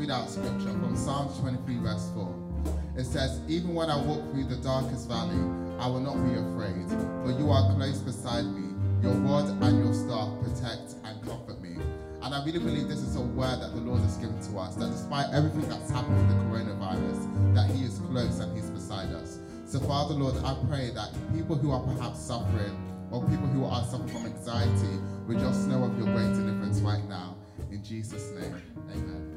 read out scripture from Psalms 23, verse 4. It says, Even when I walk through the darkest valley, I will not be afraid, for you are close beside me. Your word and your staff protect and comfort me. And I really believe this is a word that the Lord has given to us, that despite everything that's happened with the coronavirus, that he is close and he's beside us. So Father Lord, I pray that people who are perhaps suffering or people who are suffering from anxiety would just know of your great deliverance right now. In Jesus' name, amen.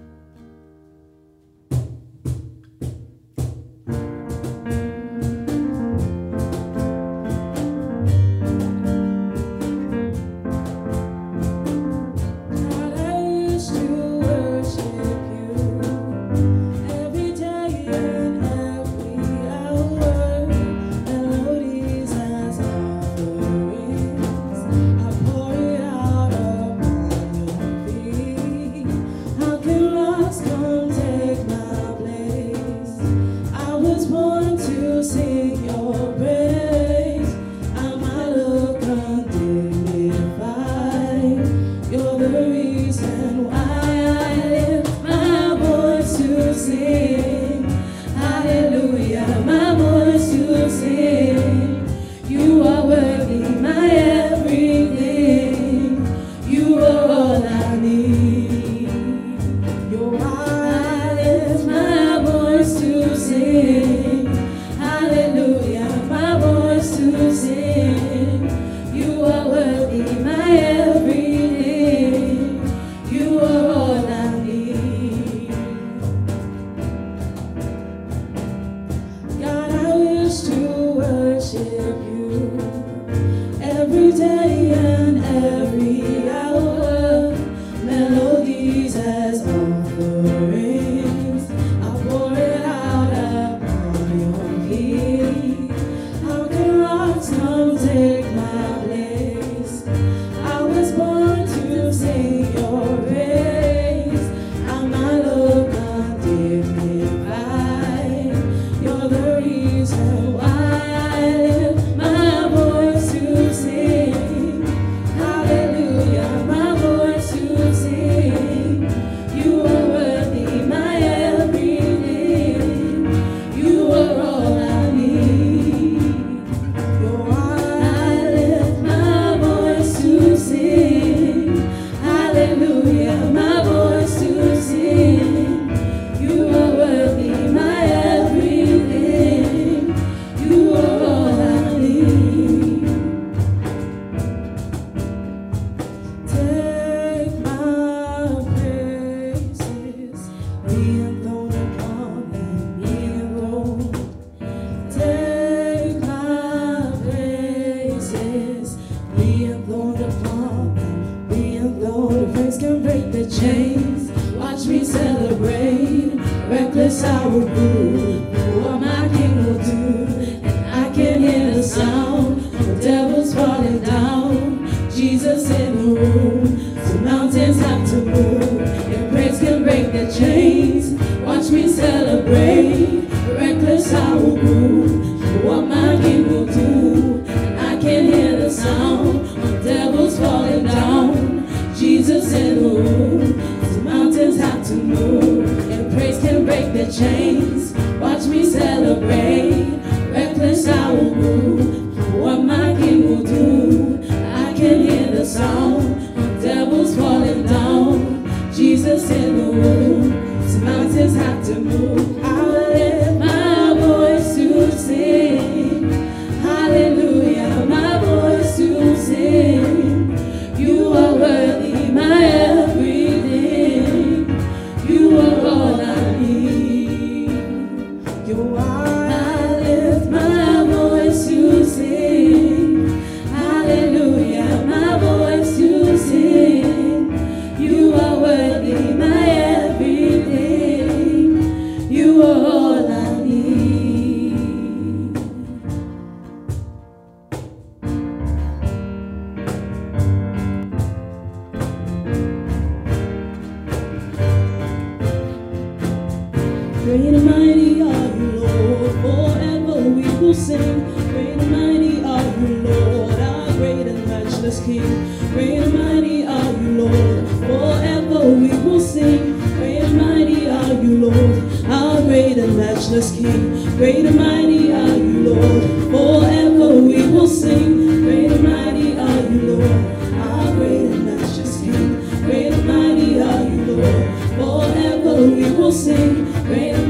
Sing. Great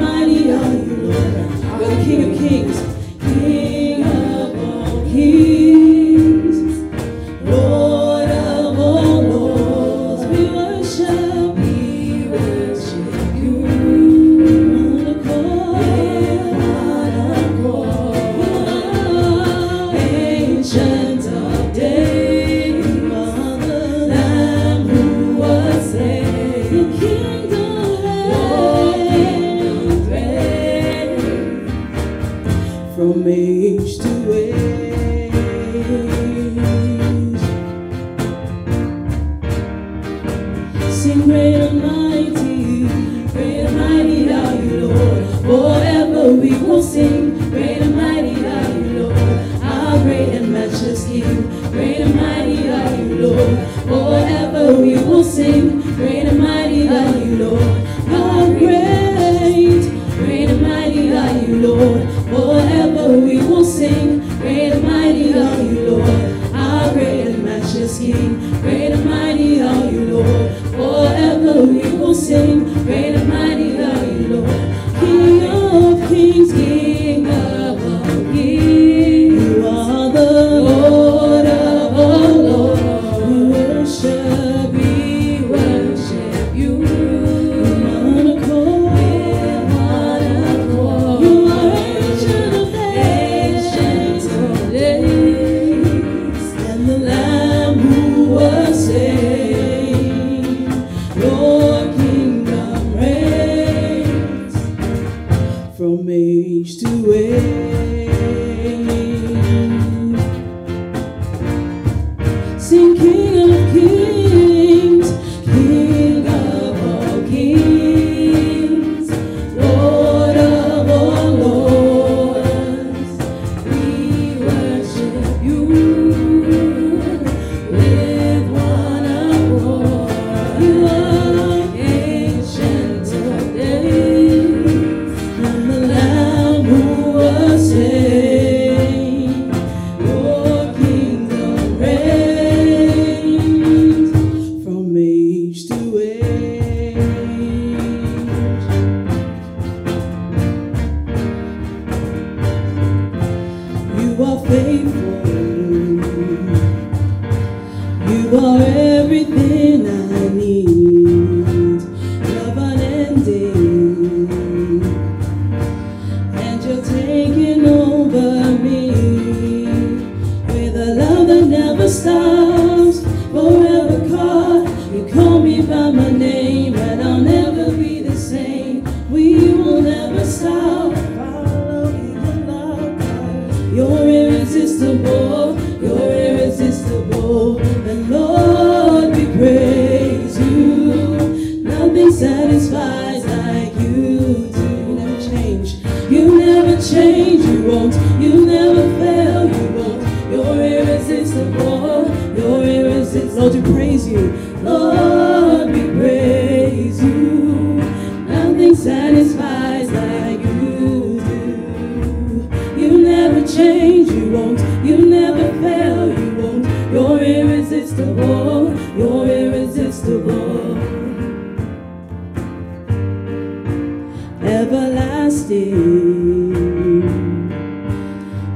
Everlasting,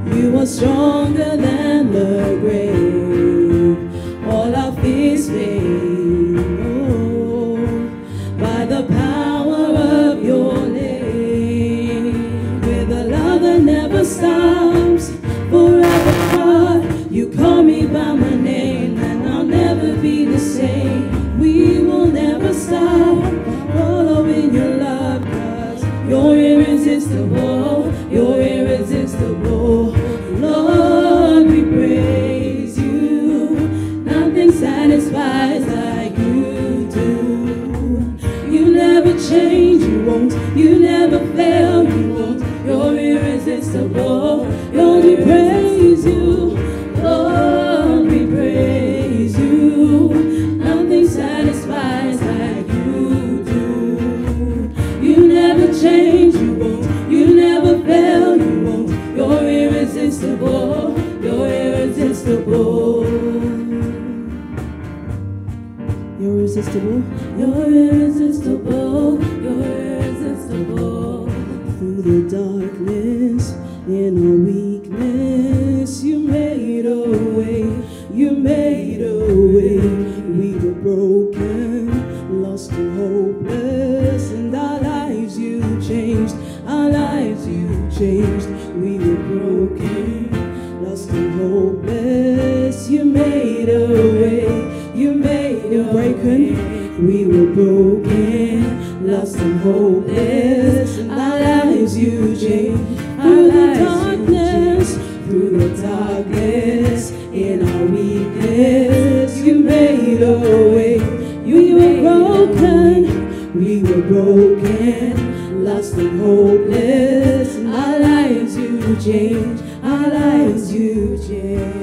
you are stronger broken, lost and hopeless. Our lives you change, our lives you change.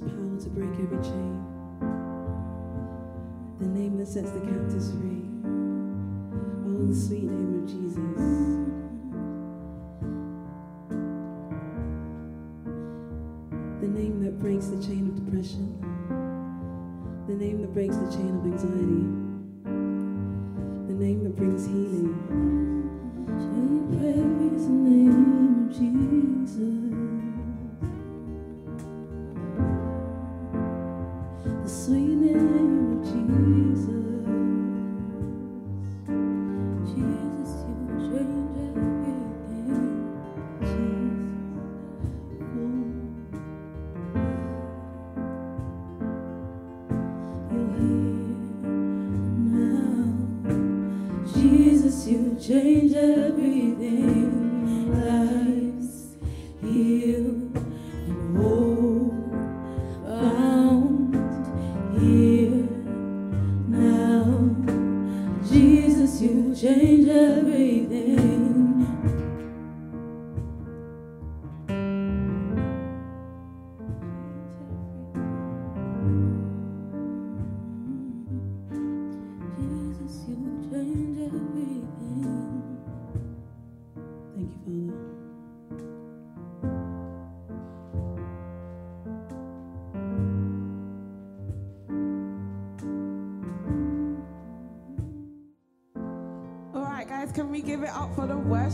Has power to break every chain. The name that sets the captives free. Oh, the sweet name of Jesus.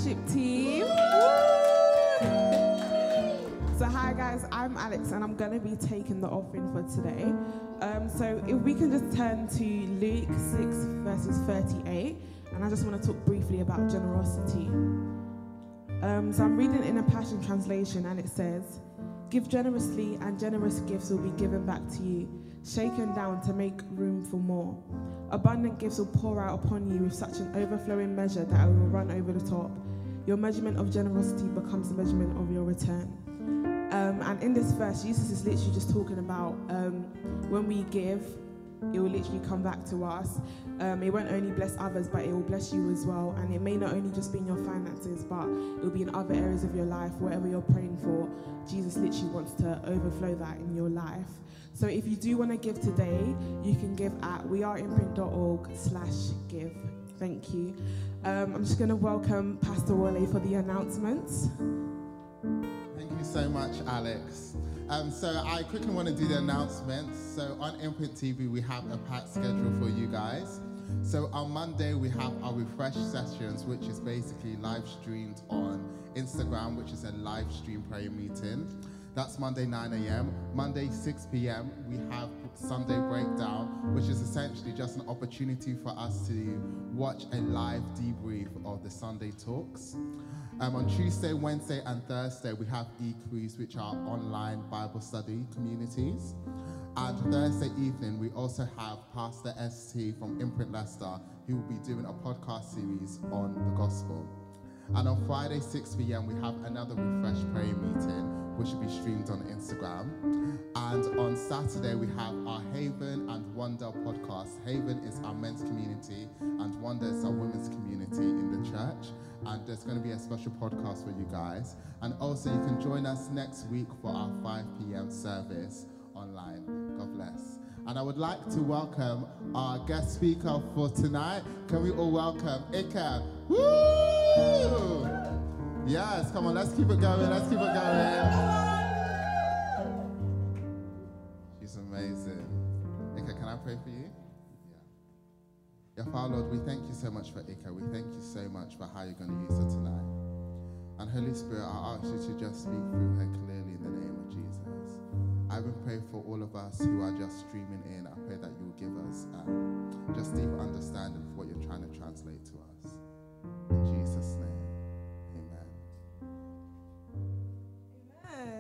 Worship team? So, hi guys, I'm Alex, and I'm gonna be taking the offering for today. Um, so, if we can just turn to Luke 6, verses 38, and I just want to talk briefly about generosity. Um, so I'm reading in a Passion Translation, and it says, Give generously, and generous gifts will be given back to you, shaken down to make room for more. Abundant gifts will pour out upon you with such an overflowing measure that it will run over the top. Your measurement of generosity becomes the measurement of your return. Um, and in this verse, Jesus is literally just talking about um, when we give, it will literally come back to us. Um, it won't only bless others, but it will bless you as well. And it may not only just be in your finances, but it will be in other areas of your life, whatever you're praying for. Jesus literally wants to overflow that in your life. So if you do want to give today, you can give at weareimprint.org slash give. Thank you. Um, I'm just going to welcome Pastor Wale for the announcements. Thank you so much, Alex. Um, so I quickly want to do the announcements. So on Imprint TV, we have a packed schedule for you guys. So on Monday, we have our refresh sessions, which is basically live streamed on Instagram, which is a live stream prayer meeting. That's Monday 9 a.m. Monday 6 p.m. We have Sunday breakdown, which is essentially just an opportunity for us to watch a live debrief of the Sunday talks. Um, on Tuesday, Wednesday, and Thursday, we have e-crews, which are online Bible study communities. And Thursday evening, we also have Pastor ST from Imprint Leicester, who will be doing a podcast series on the gospel. And on Friday, 6 p.m., we have another refresh prayer meeting, which will be streamed on Instagram. And on Saturday, we have our Haven and Wonder podcast. Haven is our men's community, and Wonder is our women's community in the church. And there's going to be a special podcast for you guys. And also, you can join us next week for our 5 p.m. service online. God bless. And I would like to welcome our guest speaker for tonight. Can we all welcome Ika? Woo! Yes, come on, let's keep it going. Let's keep it going. She's amazing. Ika, can I pray for you? Yeah. Yeah, Father Lord, we thank you so much for Ika. We thank you so much for how you're going to use her tonight. And Holy Spirit, I ask you to just speak through her clearly in the name of Jesus. I even pray for all of us who are just streaming in. I pray that you will give us um, just deep understanding of what you're trying to translate to us.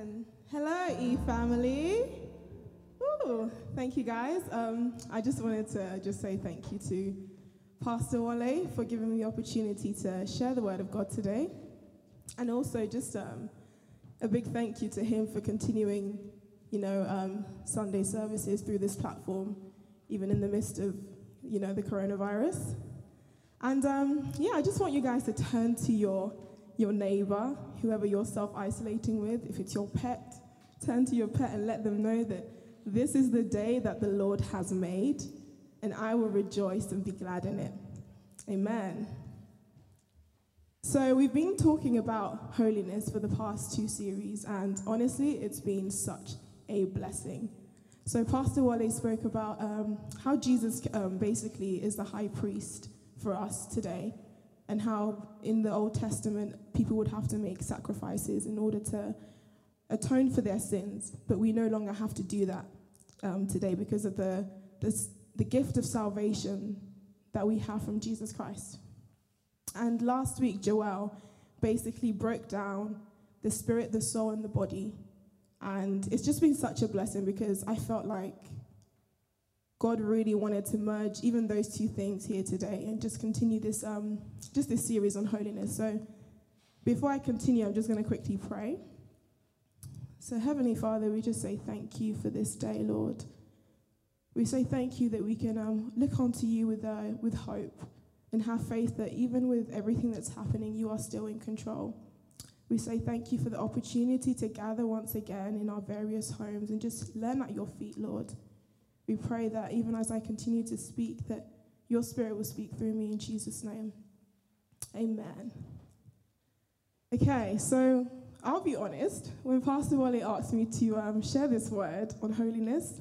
Amen. Hello, E family. Ooh, thank you guys. Um, I just wanted to just say thank you to Pastor Wale for giving me the opportunity to share the word of God today, and also just um, a big thank you to him for continuing, you know, um, Sunday services through this platform, even in the midst of, you know, the coronavirus. And um, yeah, I just want you guys to turn to your your neighbor, whoever you're self isolating with, if it's your pet, turn to your pet and let them know that this is the day that the Lord has made, and I will rejoice and be glad in it. Amen. So, we've been talking about holiness for the past two series, and honestly, it's been such a blessing. So, Pastor Wale spoke about um, how Jesus um, basically is the high priest for us today and how in the Old Testament people would have to make sacrifices in order to atone for their sins, but we no longer have to do that um, today because of the, the the gift of salvation that we have from Jesus Christ. And last week, Joel basically broke down the spirit, the soul, and the body, and it's just been such a blessing because I felt like God really wanted to merge even those two things here today and just continue this um, just this series on holiness. So before I continue, I'm just going to quickly pray. So Heavenly Father, we just say thank you for this day, Lord. We say thank you that we can um, look onto you with uh, with hope and have faith that even with everything that's happening, you are still in control. We say thank you for the opportunity to gather once again in our various homes and just learn at your feet, Lord. We pray that even as I continue to speak, that your spirit will speak through me in Jesus' name. Amen. Okay, so I'll be honest. When Pastor Wale asked me to um, share this word on holiness,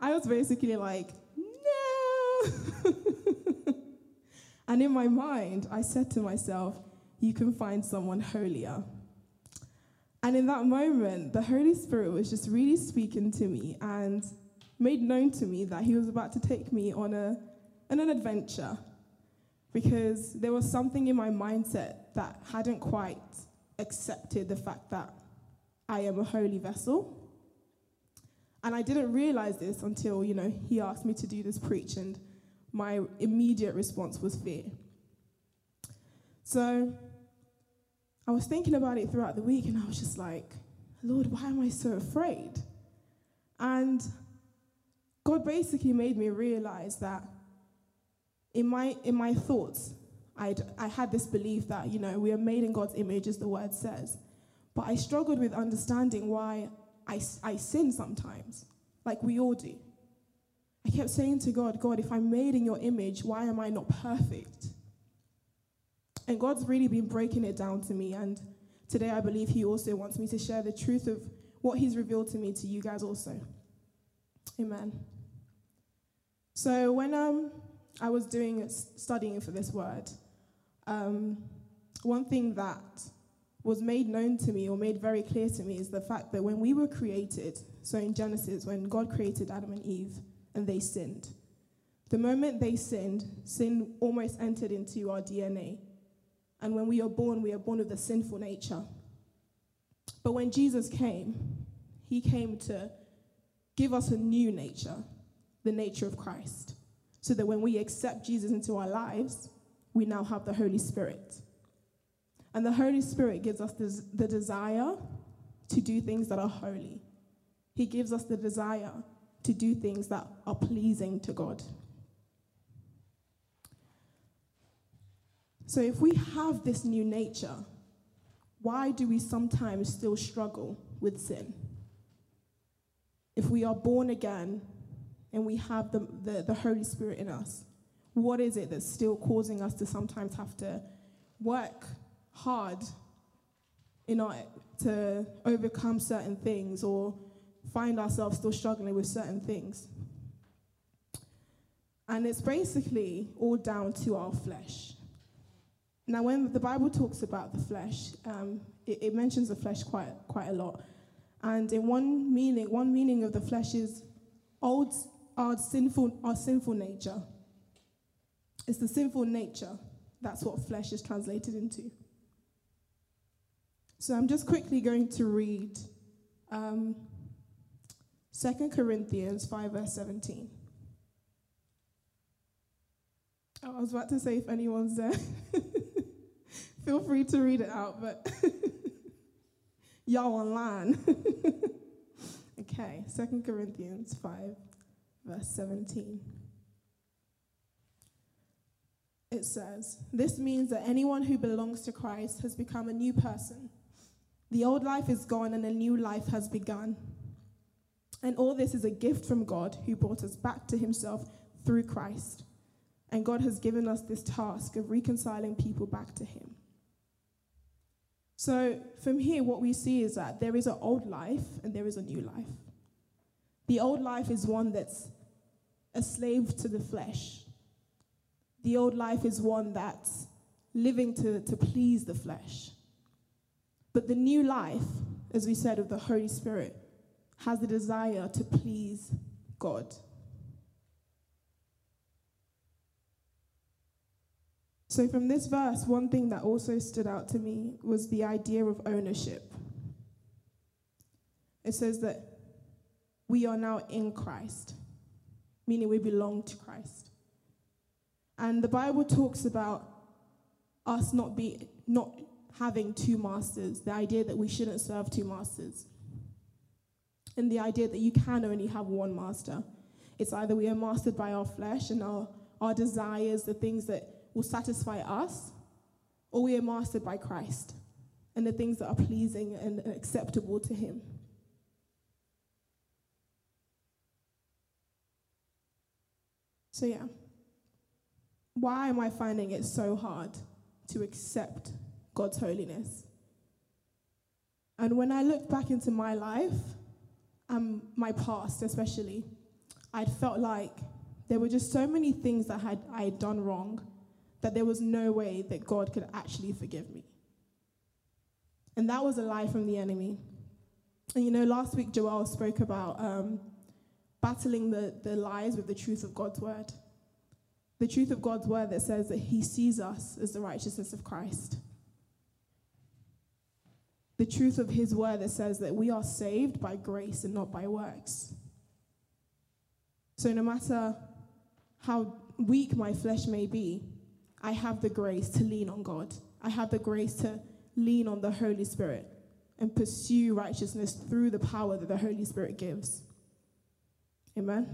I was basically like, no. and in my mind, I said to myself, you can find someone holier. And in that moment, the Holy Spirit was just really speaking to me and made known to me that He was about to take me on, a, on an adventure because there was something in my mindset that hadn't quite accepted the fact that I am a holy vessel. And I didn't realize this until, you know, he asked me to do this preach, and my immediate response was fear. So I was thinking about it throughout the week, and I was just like, Lord, why am I so afraid? And God basically made me realize that in my, in my thoughts, I'd, I had this belief that, you know, we are made in God's image, as the word says. But I struggled with understanding why I, I sin sometimes, like we all do. I kept saying to God, God, if I'm made in your image, why am I not perfect? And God's really been breaking it down to me. And today I believe He also wants me to share the truth of what He's revealed to me to you guys also. Amen. So when um, I was doing studying for this word, um, one thing that was made known to me or made very clear to me is the fact that when we were created, so in Genesis, when God created Adam and Eve and they sinned, the moment they sinned, sin almost entered into our DNA. And when we are born, we are born with a sinful nature. But when Jesus came, he came to give us a new nature, the nature of Christ. So that when we accept Jesus into our lives, we now have the Holy Spirit. And the Holy Spirit gives us the desire to do things that are holy. He gives us the desire to do things that are pleasing to God. So, if we have this new nature, why do we sometimes still struggle with sin? If we are born again and we have the, the, the, Holy Spirit in us, what is it that's still causing us to sometimes have to work hard in order to overcome certain things or find ourselves still struggling with certain things? And it's basically all down to our flesh. Now, when the Bible talks about the flesh, um, it, it, mentions the flesh quite, quite a lot. And in one meaning, one meaning of the flesh is old, our sinful, our sinful nature. It's the sinful nature. That's what flesh is translated into. So I'm just quickly going to read um, 2 Corinthians 5, verse 17. Oh, I was about to say if anyone's there. Feel free to read it out, but y'all online. okay, Second Corinthians 5, verse 17. It says, This means that anyone who belongs to Christ has become a new person. The old life is gone and a new life has begun. And all this is a gift from God who brought us back to himself through Christ. And God has given us this task of reconciling people back to him. So, from here, what we see is that there is an old life and there is a new life. The old life is one that's a slave to the flesh. The old life is one that's living to, to please the flesh. But the new life, as we said, of the Holy Spirit, has the desire to please God. So, from this verse, one thing that also stood out to me was the idea of ownership. It says that we are now in Christ, meaning we belong to Christ. And the Bible talks about us not, be, not having two masters, the idea that we shouldn't serve two masters, and the idea that you can only have one master. It's either we are mastered by our flesh and our, our desires, the things that will satisfy us, or we are mastered by Christ and the things that are pleasing and acceptable to Him. So, yeah. Why am I finding it so hard to accept God's holiness? And when I look back into my life, and my past especially, I'd felt like there were just so many things that had, I had done wrong that there was no way that God could actually forgive me. And that was a lie from the enemy. And you know, last week Joel spoke about um, battling the, the lies with the truth of God's word. The truth of God's word that says that he sees us as the righteousness of Christ. the truth of his word that says that we are saved by grace and not by works. So no matter how weak my flesh may be, I have the grace to lean on God. I have the grace to lean on the Holy Spirit and pursue righteousness through the power that the Holy Spirit gives. Amen.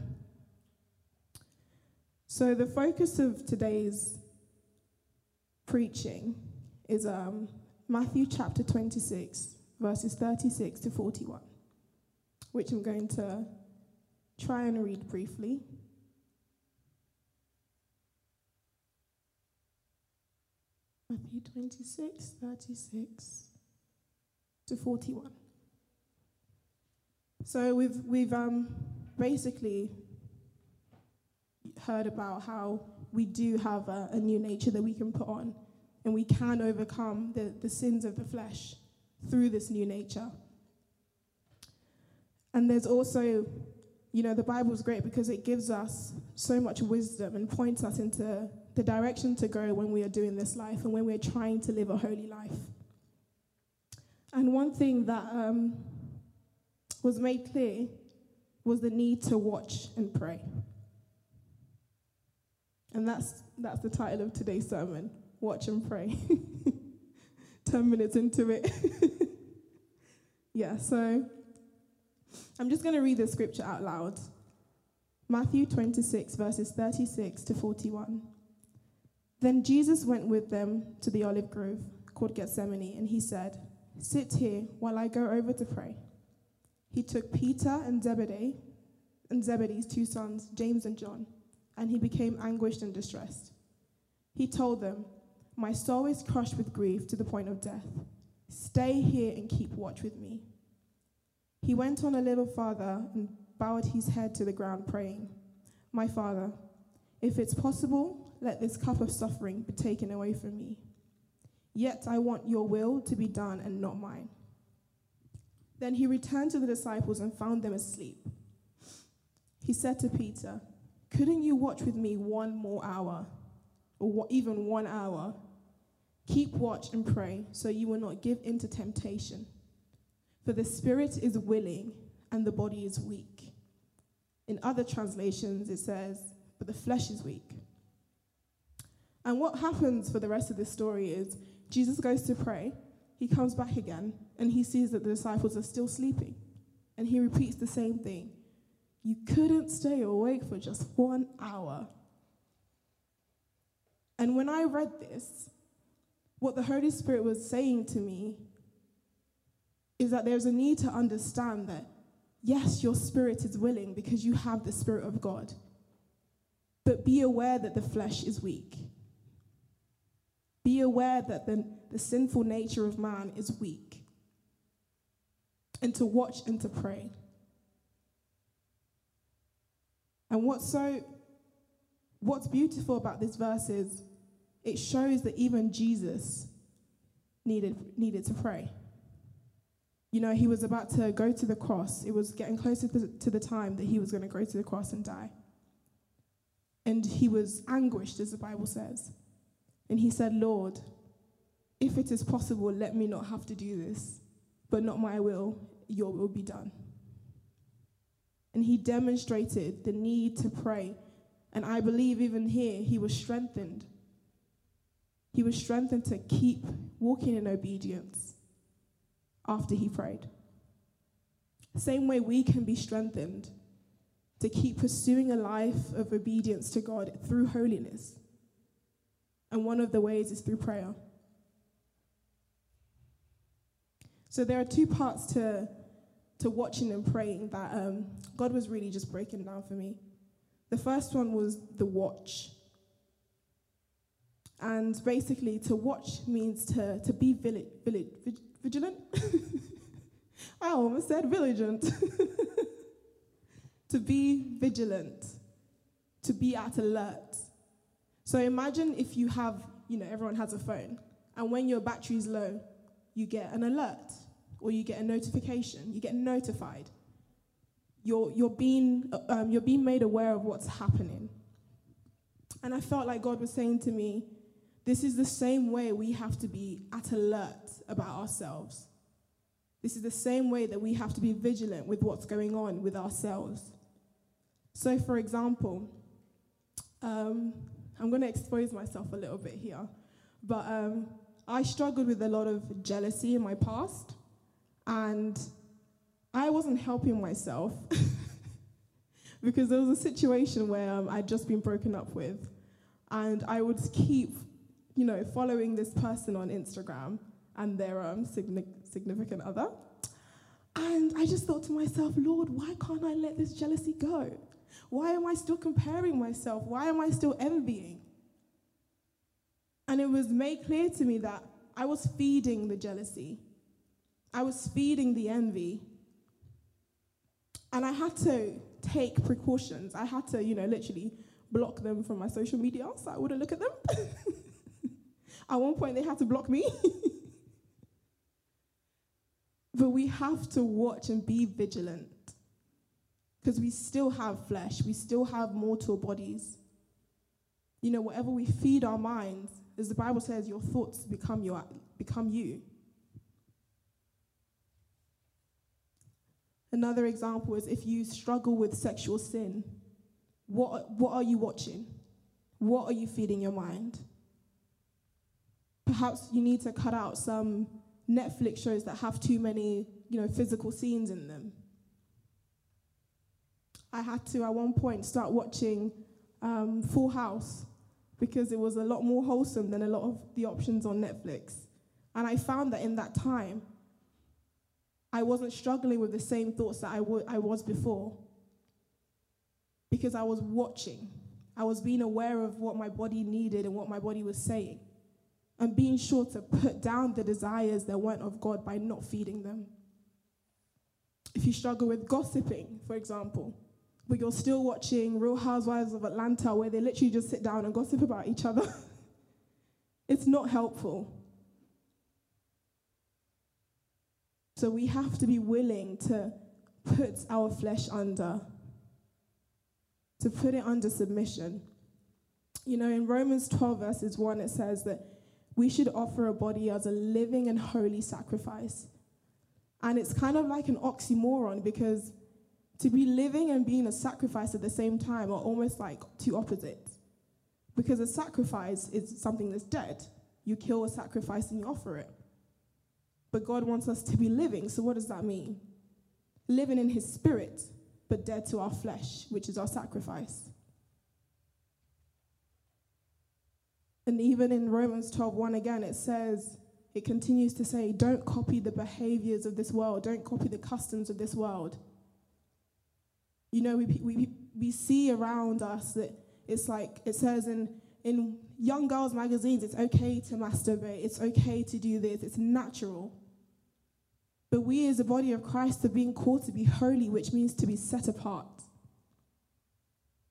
So, the focus of today's preaching is um, Matthew chapter 26, verses 36 to 41, which I'm going to try and read briefly. Matthew 26, 36 to 41. So we've, we've um, basically heard about how we do have a, a new nature that we can put on and we can overcome the, the sins of the flesh through this new nature. And there's also, you know, the Bible is great because it gives us so much wisdom and points us into the direction to go when we are doing this life and when we're trying to live a holy life. And one thing that um, was made clear was the need to watch and pray. And that's, that's the title of today's sermon Watch and Pray. 10 minutes into it. yeah, so I'm just going to read the scripture out loud Matthew 26, verses 36 to 41. Then Jesus went with them to the olive grove called Gethsemane, and he said, Sit here while I go over to pray. He took Peter and Zebedee and Zebedee's two sons, James and John, and he became anguished and distressed. He told them, My soul is crushed with grief to the point of death. Stay here and keep watch with me. He went on a little farther and bowed his head to the ground, praying, My Father, if it's possible, let this cup of suffering be taken away from me. Yet I want your will to be done and not mine. Then he returned to the disciples and found them asleep. He said to Peter, Couldn't you watch with me one more hour, or even one hour? Keep watch and pray, so you will not give in to temptation. For the spirit is willing, and the body is weak. In other translations, it says, But the flesh is weak. And what happens for the rest of this story is Jesus goes to pray, he comes back again, and he sees that the disciples are still sleeping. And he repeats the same thing You couldn't stay awake for just one hour. And when I read this, what the Holy Spirit was saying to me is that there's a need to understand that, yes, your spirit is willing because you have the Spirit of God. But be aware that the flesh is weak. Be aware that the, the sinful nature of man is weak. And to watch and to pray. And what's so what's beautiful about this verse is it shows that even Jesus needed needed to pray. You know, he was about to go to the cross. It was getting closer to, to the time that he was going to go to the cross and die. And he was anguished, as the Bible says. And he said, Lord, if it is possible, let me not have to do this, but not my will, your will be done. And he demonstrated the need to pray. And I believe even here, he was strengthened. He was strengthened to keep walking in obedience after he prayed. Same way we can be strengthened to keep pursuing a life of obedience to God through holiness. And one of the ways is through prayer. So there are two parts to, to watching and praying that um, God was really just breaking down for me. The first one was the watch. And basically, to watch means to, to be vili- vigilant. I almost said vigilant. to be vigilant, to be at alert. So imagine if you have, you know, everyone has a phone, and when your battery is low, you get an alert or you get a notification, you get notified. You're, you're, being, um, you're being made aware of what's happening. And I felt like God was saying to me, this is the same way we have to be at alert about ourselves. This is the same way that we have to be vigilant with what's going on with ourselves. So, for example, um, I'm going to expose myself a little bit here, but um, I struggled with a lot of jealousy in my past, and I wasn't helping myself because there was a situation where um, I'd just been broken up with, and I would keep, you know, following this person on Instagram and their um, signi- significant other. And I just thought to myself, Lord, why can't I let this jealousy go? Why am I still comparing myself? Why am I still envying? And it was made clear to me that I was feeding the jealousy, I was feeding the envy. And I had to take precautions. I had to, you know, literally block them from my social media so I wouldn't look at them. at one point, they had to block me. but we have to watch and be vigilant because we still have flesh, we still have mortal bodies. You know, whatever we feed our minds, as the Bible says, your thoughts become, your, become you. Another example is if you struggle with sexual sin, what, what are you watching? What are you feeding your mind? Perhaps you need to cut out some Netflix shows that have too many, you know, physical scenes in them. I had to at one point start watching um, Full House because it was a lot more wholesome than a lot of the options on Netflix. And I found that in that time, I wasn't struggling with the same thoughts that I, w- I was before because I was watching. I was being aware of what my body needed and what my body was saying, and being sure to put down the desires that weren't of God by not feeding them. If you struggle with gossiping, for example, but you're still watching Real Housewives of Atlanta where they literally just sit down and gossip about each other, it's not helpful. So we have to be willing to put our flesh under, to put it under submission. You know, in Romans 12, verses 1, it says that we should offer a body as a living and holy sacrifice. And it's kind of like an oxymoron because to be living and being a sacrifice at the same time are almost like two opposites. Because a sacrifice is something that's dead. You kill a sacrifice and you offer it. But God wants us to be living. So, what does that mean? Living in His spirit, but dead to our flesh, which is our sacrifice. And even in Romans 12 1 again, it says, it continues to say, don't copy the behaviors of this world, don't copy the customs of this world. You know, we, we, we see around us that it's like, it says in, in young girls' magazines, it's okay to masturbate, it's okay to do this, it's natural. But we as a body of Christ are being called to be holy, which means to be set apart.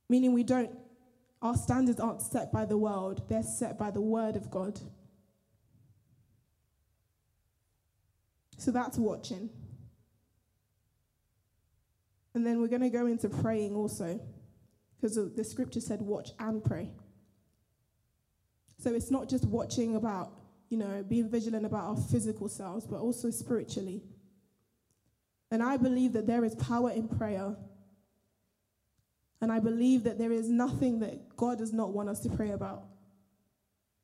Meaning we don't, our standards aren't set by the world, they're set by the word of God. So that's watching. And then we're going to go into praying also, because the scripture said watch and pray. So it's not just watching about, you know, being vigilant about our physical selves, but also spiritually. And I believe that there is power in prayer. And I believe that there is nothing that God does not want us to pray about.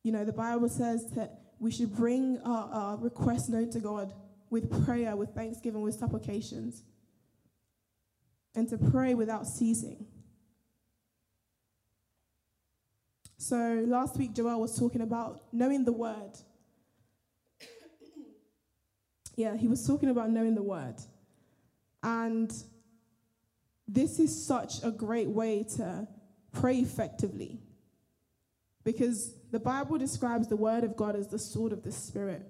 You know, the Bible says that we should bring our, our requests known to God with prayer, with thanksgiving, with supplications, and to pray without ceasing. So last week, Joel was talking about knowing the word. Yeah, he was talking about knowing the word. And this is such a great way to pray effectively because the Bible describes the word of God as the sword of the Spirit.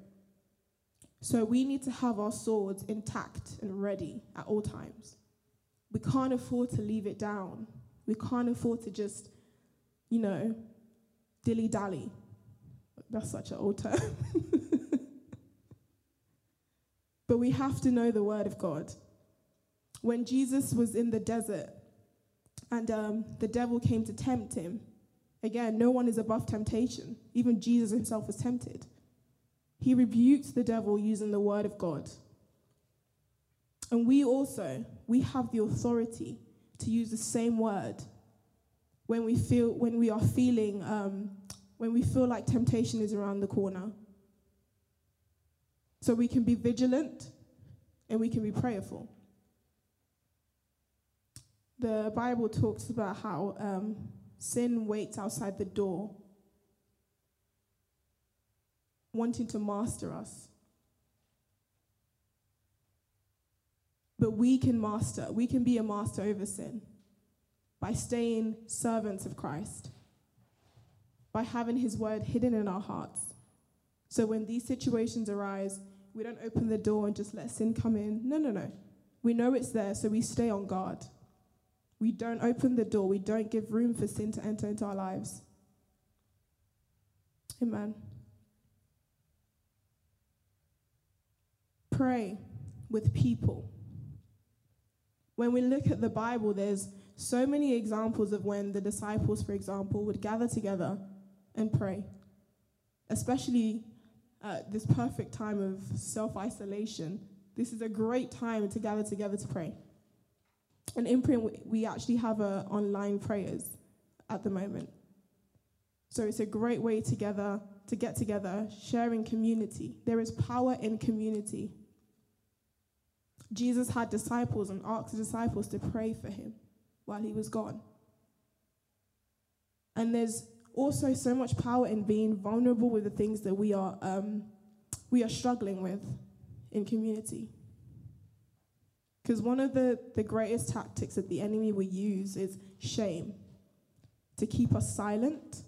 So we need to have our swords intact and ready at all times. We can't afford to leave it down. We can't afford to just, you know, dilly dally. That's such an old term. but we have to know the word of God. When Jesus was in the desert and um, the devil came to tempt him, again, no one is above temptation. Even Jesus himself was tempted. He rebuked the devil using the word of God. And we also, we have the authority to use the same word when we feel when we are feeling um, when we feel like temptation is around the corner. So we can be vigilant and we can be prayerful. The Bible talks about how um, sin waits outside the door, wanting to master us. But we can master, we can be a master over sin by staying servants of Christ, by having His word hidden in our hearts. So when these situations arise, we don't open the door and just let sin come in. No, no, no. We know it's there, so we stay on guard. We don't open the door, we don't give room for sin to enter into our lives. Amen. Pray with people. When we look at the Bible, there's so many examples of when the disciples, for example, would gather together and pray, especially this perfect time of self isolation. This is a great time to gather together to pray. And in print, we- actually have uh, online prayers at the moment. So it's a great way together to get together, sharing community. There is power in community. Jesus had disciples and asked the disciples to pray for him while he was gone. And there's also so much power in being vulnerable with the things that we are um, we are struggling with in community. Because one of the, the greatest tactics that the enemy will use is shame to keep us silent.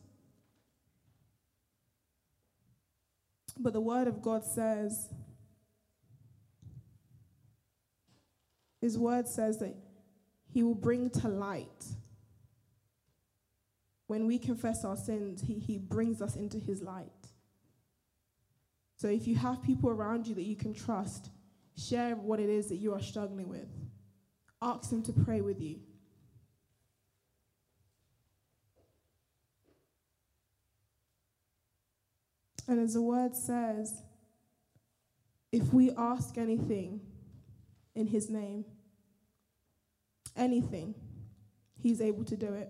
But the word of God says, His word says that He will bring to light. When we confess our sins, he, he brings us into His light. So if you have people around you that you can trust, share what it is that you are struggling with. Ask them to pray with you. And as the word says, if we ask anything in his name, anything, he's able to do it.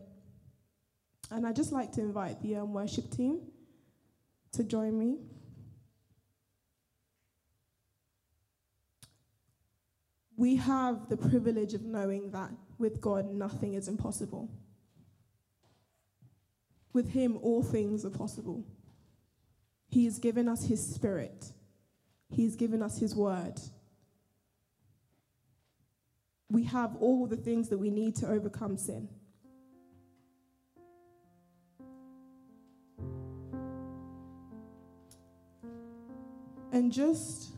And I'd just like to invite the um, worship team to join me. We have the privilege of knowing that with God, nothing is impossible. With Him, all things are possible. He has given us His Spirit, He has given us His Word. We have all the things that we need to overcome sin. And just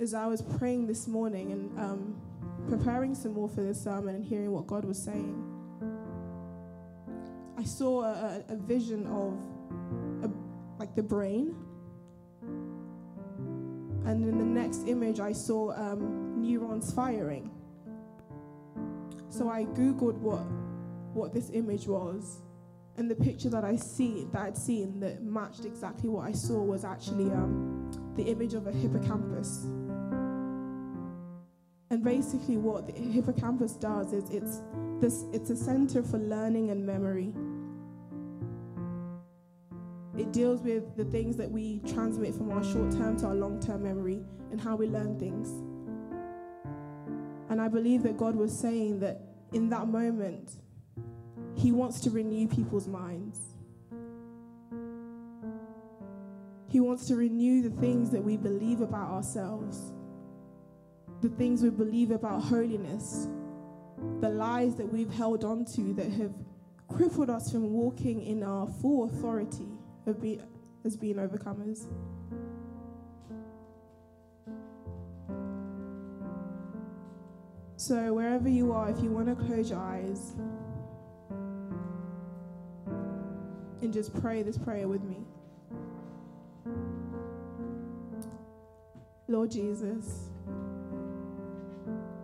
as I was praying this morning and um, preparing some more for this sermon and hearing what God was saying, I saw a, a vision of a, like the brain. And in the next image, I saw um, neurons firing. So I googled what what this image was, and the picture that I see that I'd seen that matched exactly what I saw was actually um, the image of a hippocampus. And basically, what the hippocampus does is it's this it's a center for learning and memory. It deals with the things that we transmit from our short term to our long term memory and how we learn things. And I believe that God was saying that in that moment, He wants to renew people's minds. He wants to renew the things that we believe about ourselves, the things we believe about holiness, the lies that we've held on to that have crippled us from walking in our full authority of be, as being overcomers. So, wherever you are, if you want to close your eyes and just pray this prayer with me. Lord Jesus,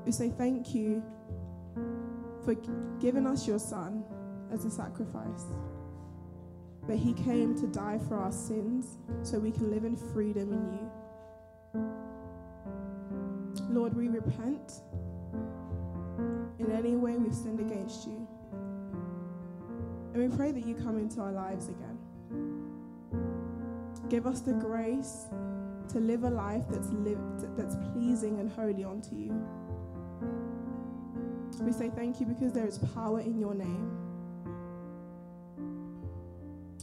we say thank you for giving us your Son as a sacrifice. That he came to die for our sins so we can live in freedom in you. Lord, we repent in any way we've sinned against you. And we pray that you come into our lives again. Give us the grace to live a life that's lived that's pleasing and holy unto you. We say thank you because there is power in your name.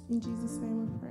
In Jesus' name we prayed.